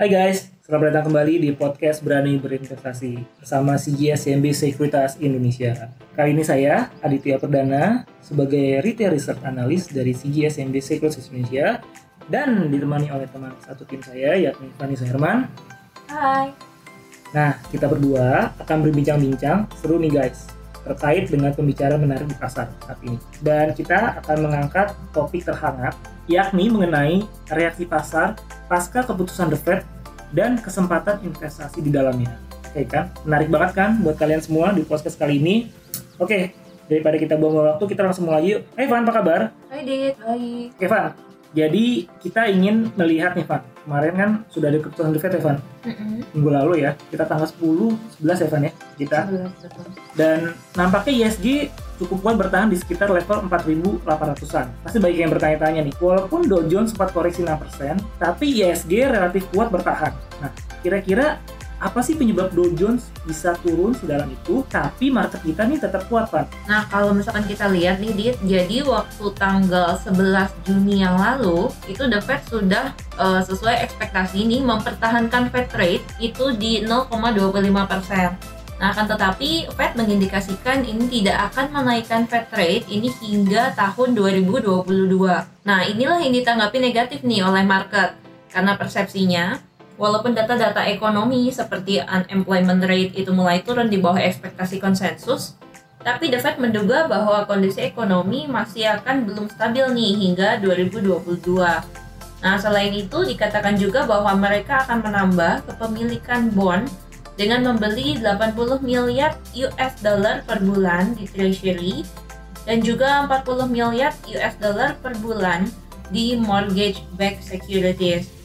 Hai guys, selamat datang kembali di podcast Berani Berinvestasi bersama CGS CMB Sekuritas Indonesia. Kali ini saya, Aditya Perdana, sebagai Retail Research Analyst dari CGS CMB Sekuritas Indonesia dan ditemani oleh teman satu tim saya, yakni Vanessa Herman. Hai. Nah, kita berdua akan berbincang-bincang seru nih guys, terkait dengan pembicaraan menarik di pasar saat ini. Dan kita akan mengangkat topik terhangat, yakni mengenai reaksi pasar pasca keputusan The Fed dan kesempatan investasi di dalamnya. Oke kan? Menarik banget kan buat kalian semua di podcast kali ini. Oke, daripada kita buang waktu, kita langsung mulai yuk. Hai Van, apa kabar? Hai Dit, baik. Oke Van, jadi kita ingin melihat nih Van, kemarin kan sudah ada keputusan The Fed ya Van, minggu lalu ya, kita tanggal 10, 11 ya Van ya, kita. Dan nampaknya ISG cukup kuat bertahan di sekitar level 4.800-an. Pasti banyak yang bertanya-tanya nih, walaupun Dow Jones sempat koreksi 6%, tapi ISG relatif kuat bertahan. Nah, kira-kira apa sih penyebab Dow Jones bisa turun sedalam itu, tapi market kita nih tetap kuat, Pak? Nah, kalau misalkan kita lihat nih, Dit, jadi waktu tanggal 11 Juni yang lalu, itu The Fed sudah uh, sesuai ekspektasi nih mempertahankan Fed rate itu di 0,25%. Nah, akan tetapi Fed mengindikasikan ini tidak akan menaikkan Fed rate ini hingga tahun 2022. Nah, inilah yang ditanggapi negatif nih oleh market karena persepsinya walaupun data-data ekonomi seperti unemployment rate itu mulai turun di bawah ekspektasi konsensus, tapi The Fed menduga bahwa kondisi ekonomi masih akan belum stabil nih hingga 2022. Nah, selain itu dikatakan juga bahwa mereka akan menambah kepemilikan bond dengan membeli 80 miliar US dollar per bulan di Treasury dan juga 40 miliar US dollar per bulan di mortgage backed securities.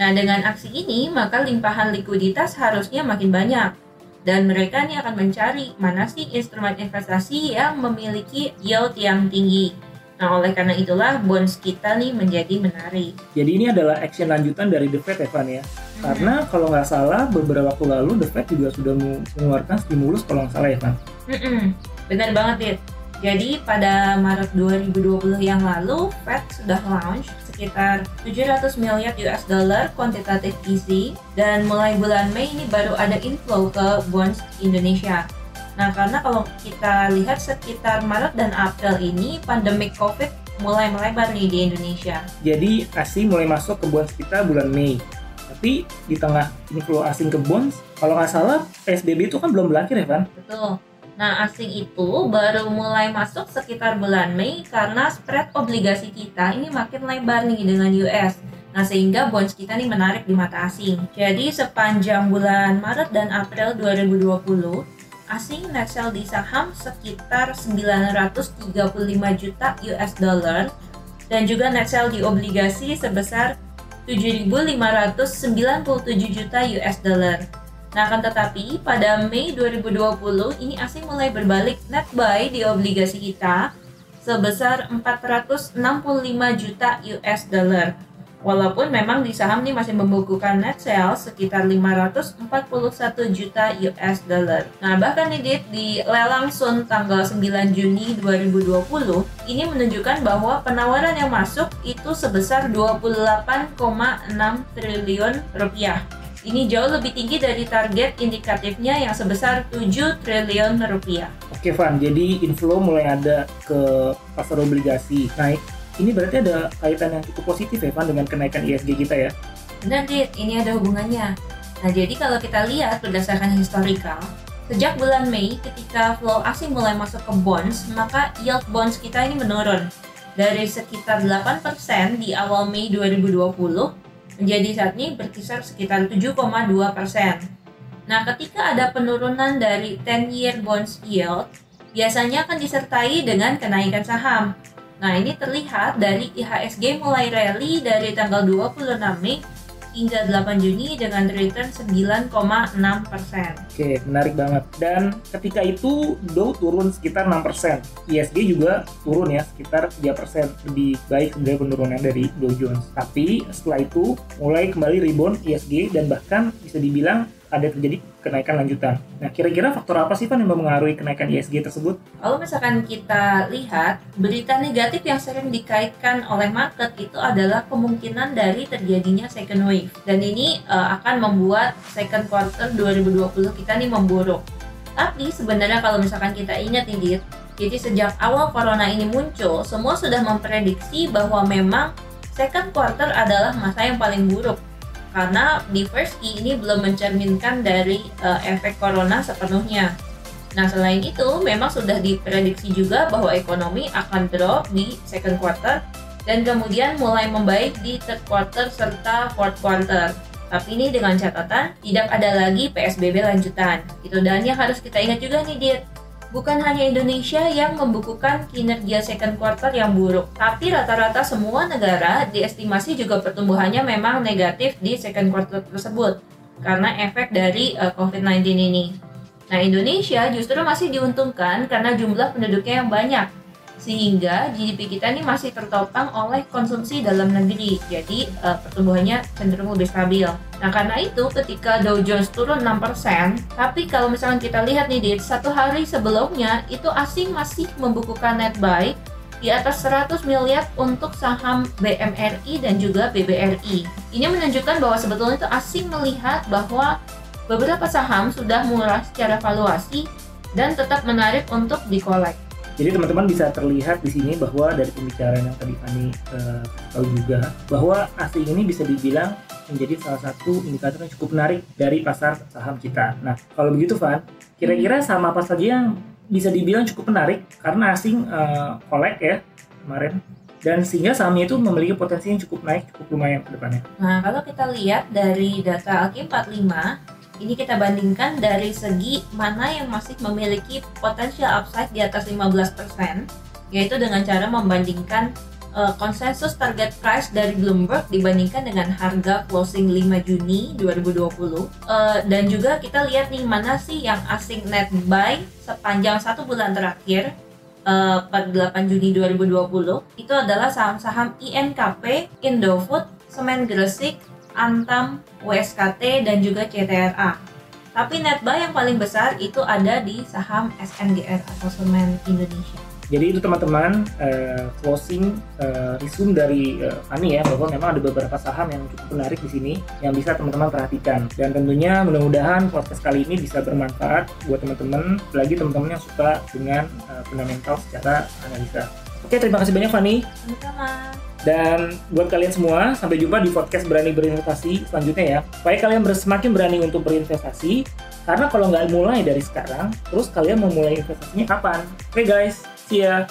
Nah, dengan aksi ini, maka limpahan likuiditas harusnya makin banyak. Dan mereka ini akan mencari mana sih instrumen investasi yang memiliki yield yang tinggi. Nah, oleh karena itulah bonds kita nih menjadi menarik. Jadi ini adalah action lanjutan dari The Fed, Evan ya. Hmm. Karena kalau nggak salah beberapa waktu lalu The Fed juga sudah mengeluarkan stimulus kalau nggak salah ya, Van. Hmm, benar banget, Dit. Jadi pada Maret 2020 yang lalu, Fed sudah launch sekitar 700 miliar US dollar quantitative easy dan mulai bulan Mei ini baru ada inflow ke bonds Indonesia. Nah, karena kalau kita lihat sekitar Maret dan April ini pandemi COVID mulai melebar nih di Indonesia. Jadi asing mulai masuk ke bonds kita bulan Mei. Tapi di tengah inflow asing ke bonds, kalau nggak salah PSBB itu kan belum berakhir ya kan? Betul. Nah, asing itu baru mulai masuk sekitar bulan Mei karena spread obligasi kita ini makin lebar nih dengan US. Nah, sehingga bonds kita nih menarik di mata asing. Jadi, sepanjang bulan Maret dan April 2020, asing net sell di saham sekitar 935 juta US dollar dan juga net sell di obligasi sebesar 7.597 juta US dollar. Nah, akan tetapi pada Mei 2020 ini asing mulai berbalik net buy di obligasi kita sebesar 465 juta US dollar Walaupun memang di saham ini masih membukukan net sales sekitar 541 juta US dollar. Nah, bahkan nih Dit, di lelang Sun tanggal 9 Juni 2020 ini menunjukkan bahwa penawaran yang masuk itu sebesar 28,6 triliun rupiah. Ini jauh lebih tinggi dari target indikatifnya yang sebesar 7 triliun rupiah. Oke Van, jadi inflow mulai ada ke pasar obligasi. Naik ini berarti ada kaitan yang cukup positif ya Van dengan kenaikan ISG kita ya? Benar Dit, ini ada hubungannya. Nah jadi kalau kita lihat berdasarkan historical, sejak bulan Mei ketika flow asing mulai masuk ke bonds, maka yield bonds kita ini menurun. Dari sekitar 8% di awal Mei 2020 menjadi saat ini berkisar sekitar 7,2%. Nah, ketika ada penurunan dari 10 year bonds yield, biasanya akan disertai dengan kenaikan saham. Nah, ini terlihat dari IHSG mulai rally dari tanggal 26 Mei hingga 8 Juni dengan return 9,6 persen. Oke, menarik banget. Dan ketika itu Dow turun sekitar 6 persen. ISG juga turun ya sekitar 3 persen. Lebih baik sebenarnya penurunan dari Dow Jones. Tapi setelah itu mulai kembali rebound ISG dan bahkan bisa dibilang ada terjadi kenaikan lanjutan. Nah, kira-kira faktor apa sih Pak yang mempengaruhi kenaikan ISG tersebut? Kalau misalkan kita lihat, berita negatif yang sering dikaitkan oleh market itu adalah kemungkinan dari terjadinya second wave. Dan ini uh, akan membuat second quarter 2020 kita nih memburuk. Tapi sebenarnya kalau misalkan kita ingat nih, jadi sejak awal corona ini muncul, semua sudah memprediksi bahwa memang second quarter adalah masa yang paling buruk karena di first key ini belum mencerminkan dari uh, efek corona sepenuhnya. Nah, selain itu, memang sudah diprediksi juga bahwa ekonomi akan drop di second quarter dan kemudian mulai membaik di third quarter serta fourth quarter. Tapi ini dengan catatan tidak ada lagi PSBB lanjutan. Itu dan yang harus kita ingat juga nih, Dit bukan hanya Indonesia yang membukukan kinerja second quarter yang buruk, tapi rata-rata semua negara diestimasi juga pertumbuhannya memang negatif di second quarter tersebut karena efek dari uh, eh, COVID-19 ini. Nah, Indonesia justru masih diuntungkan karena jumlah penduduknya yang banyak sehingga GDP kita ini masih tertopang oleh konsumsi dalam negeri. Jadi uh, pertumbuhannya cenderung lebih stabil. Nah karena itu ketika Dow Jones turun 6%, tapi kalau misalnya kita lihat nih di satu hari sebelumnya itu asing masih membukukan net buy di atas 100 miliar untuk saham BMRI dan juga BBRI. Ini menunjukkan bahwa sebetulnya itu asing melihat bahwa beberapa saham sudah murah secara valuasi dan tetap menarik untuk dikolek. Jadi teman-teman bisa terlihat di sini bahwa dari pembicaraan yang tadi Fani uh, tahu juga bahwa asing ini bisa dibilang menjadi salah satu indikator yang cukup menarik dari pasar saham kita. Nah, kalau begitu Van, kira-kira saham apa saja yang bisa dibilang cukup menarik karena asing uh, ya kemarin dan sehingga sahamnya itu memiliki potensi yang cukup naik cukup lumayan ke depannya. Nah, kalau kita lihat dari data Alkim 45 ini kita bandingkan dari segi mana yang masih memiliki potensial upside di atas 15%, yaitu dengan cara membandingkan uh, konsensus target price dari Bloomberg dibandingkan dengan harga closing 5 Juni 2020 uh, eh, dan juga kita lihat nih mana sih yang asing net buy sepanjang satu bulan terakhir uh, pada 8 Juni 2020 itu adalah saham-saham INKP, Indofood, Semen Gresik, Antam, WSKT, dan juga CTRA. Tapi net buy yang paling besar itu ada di saham SNGR atau Semen Indonesia. Jadi itu teman-teman uh, closing uh, resume dari uh, Fani ya bahwa memang ada beberapa saham yang cukup menarik di sini yang bisa teman-teman perhatikan dan tentunya mudah-mudahan podcast kali ini bisa bermanfaat buat teman-teman lagi teman-teman yang suka dengan uh, fundamental secara analisa. Oke terima kasih banyak Fani. Sama-sama. Dan buat kalian semua, sampai jumpa di podcast Berani Berinvestasi selanjutnya ya. Supaya kalian semakin berani untuk berinvestasi, karena kalau nggak mulai dari sekarang, terus kalian mau mulai investasinya kapan? Oke okay guys, see ya!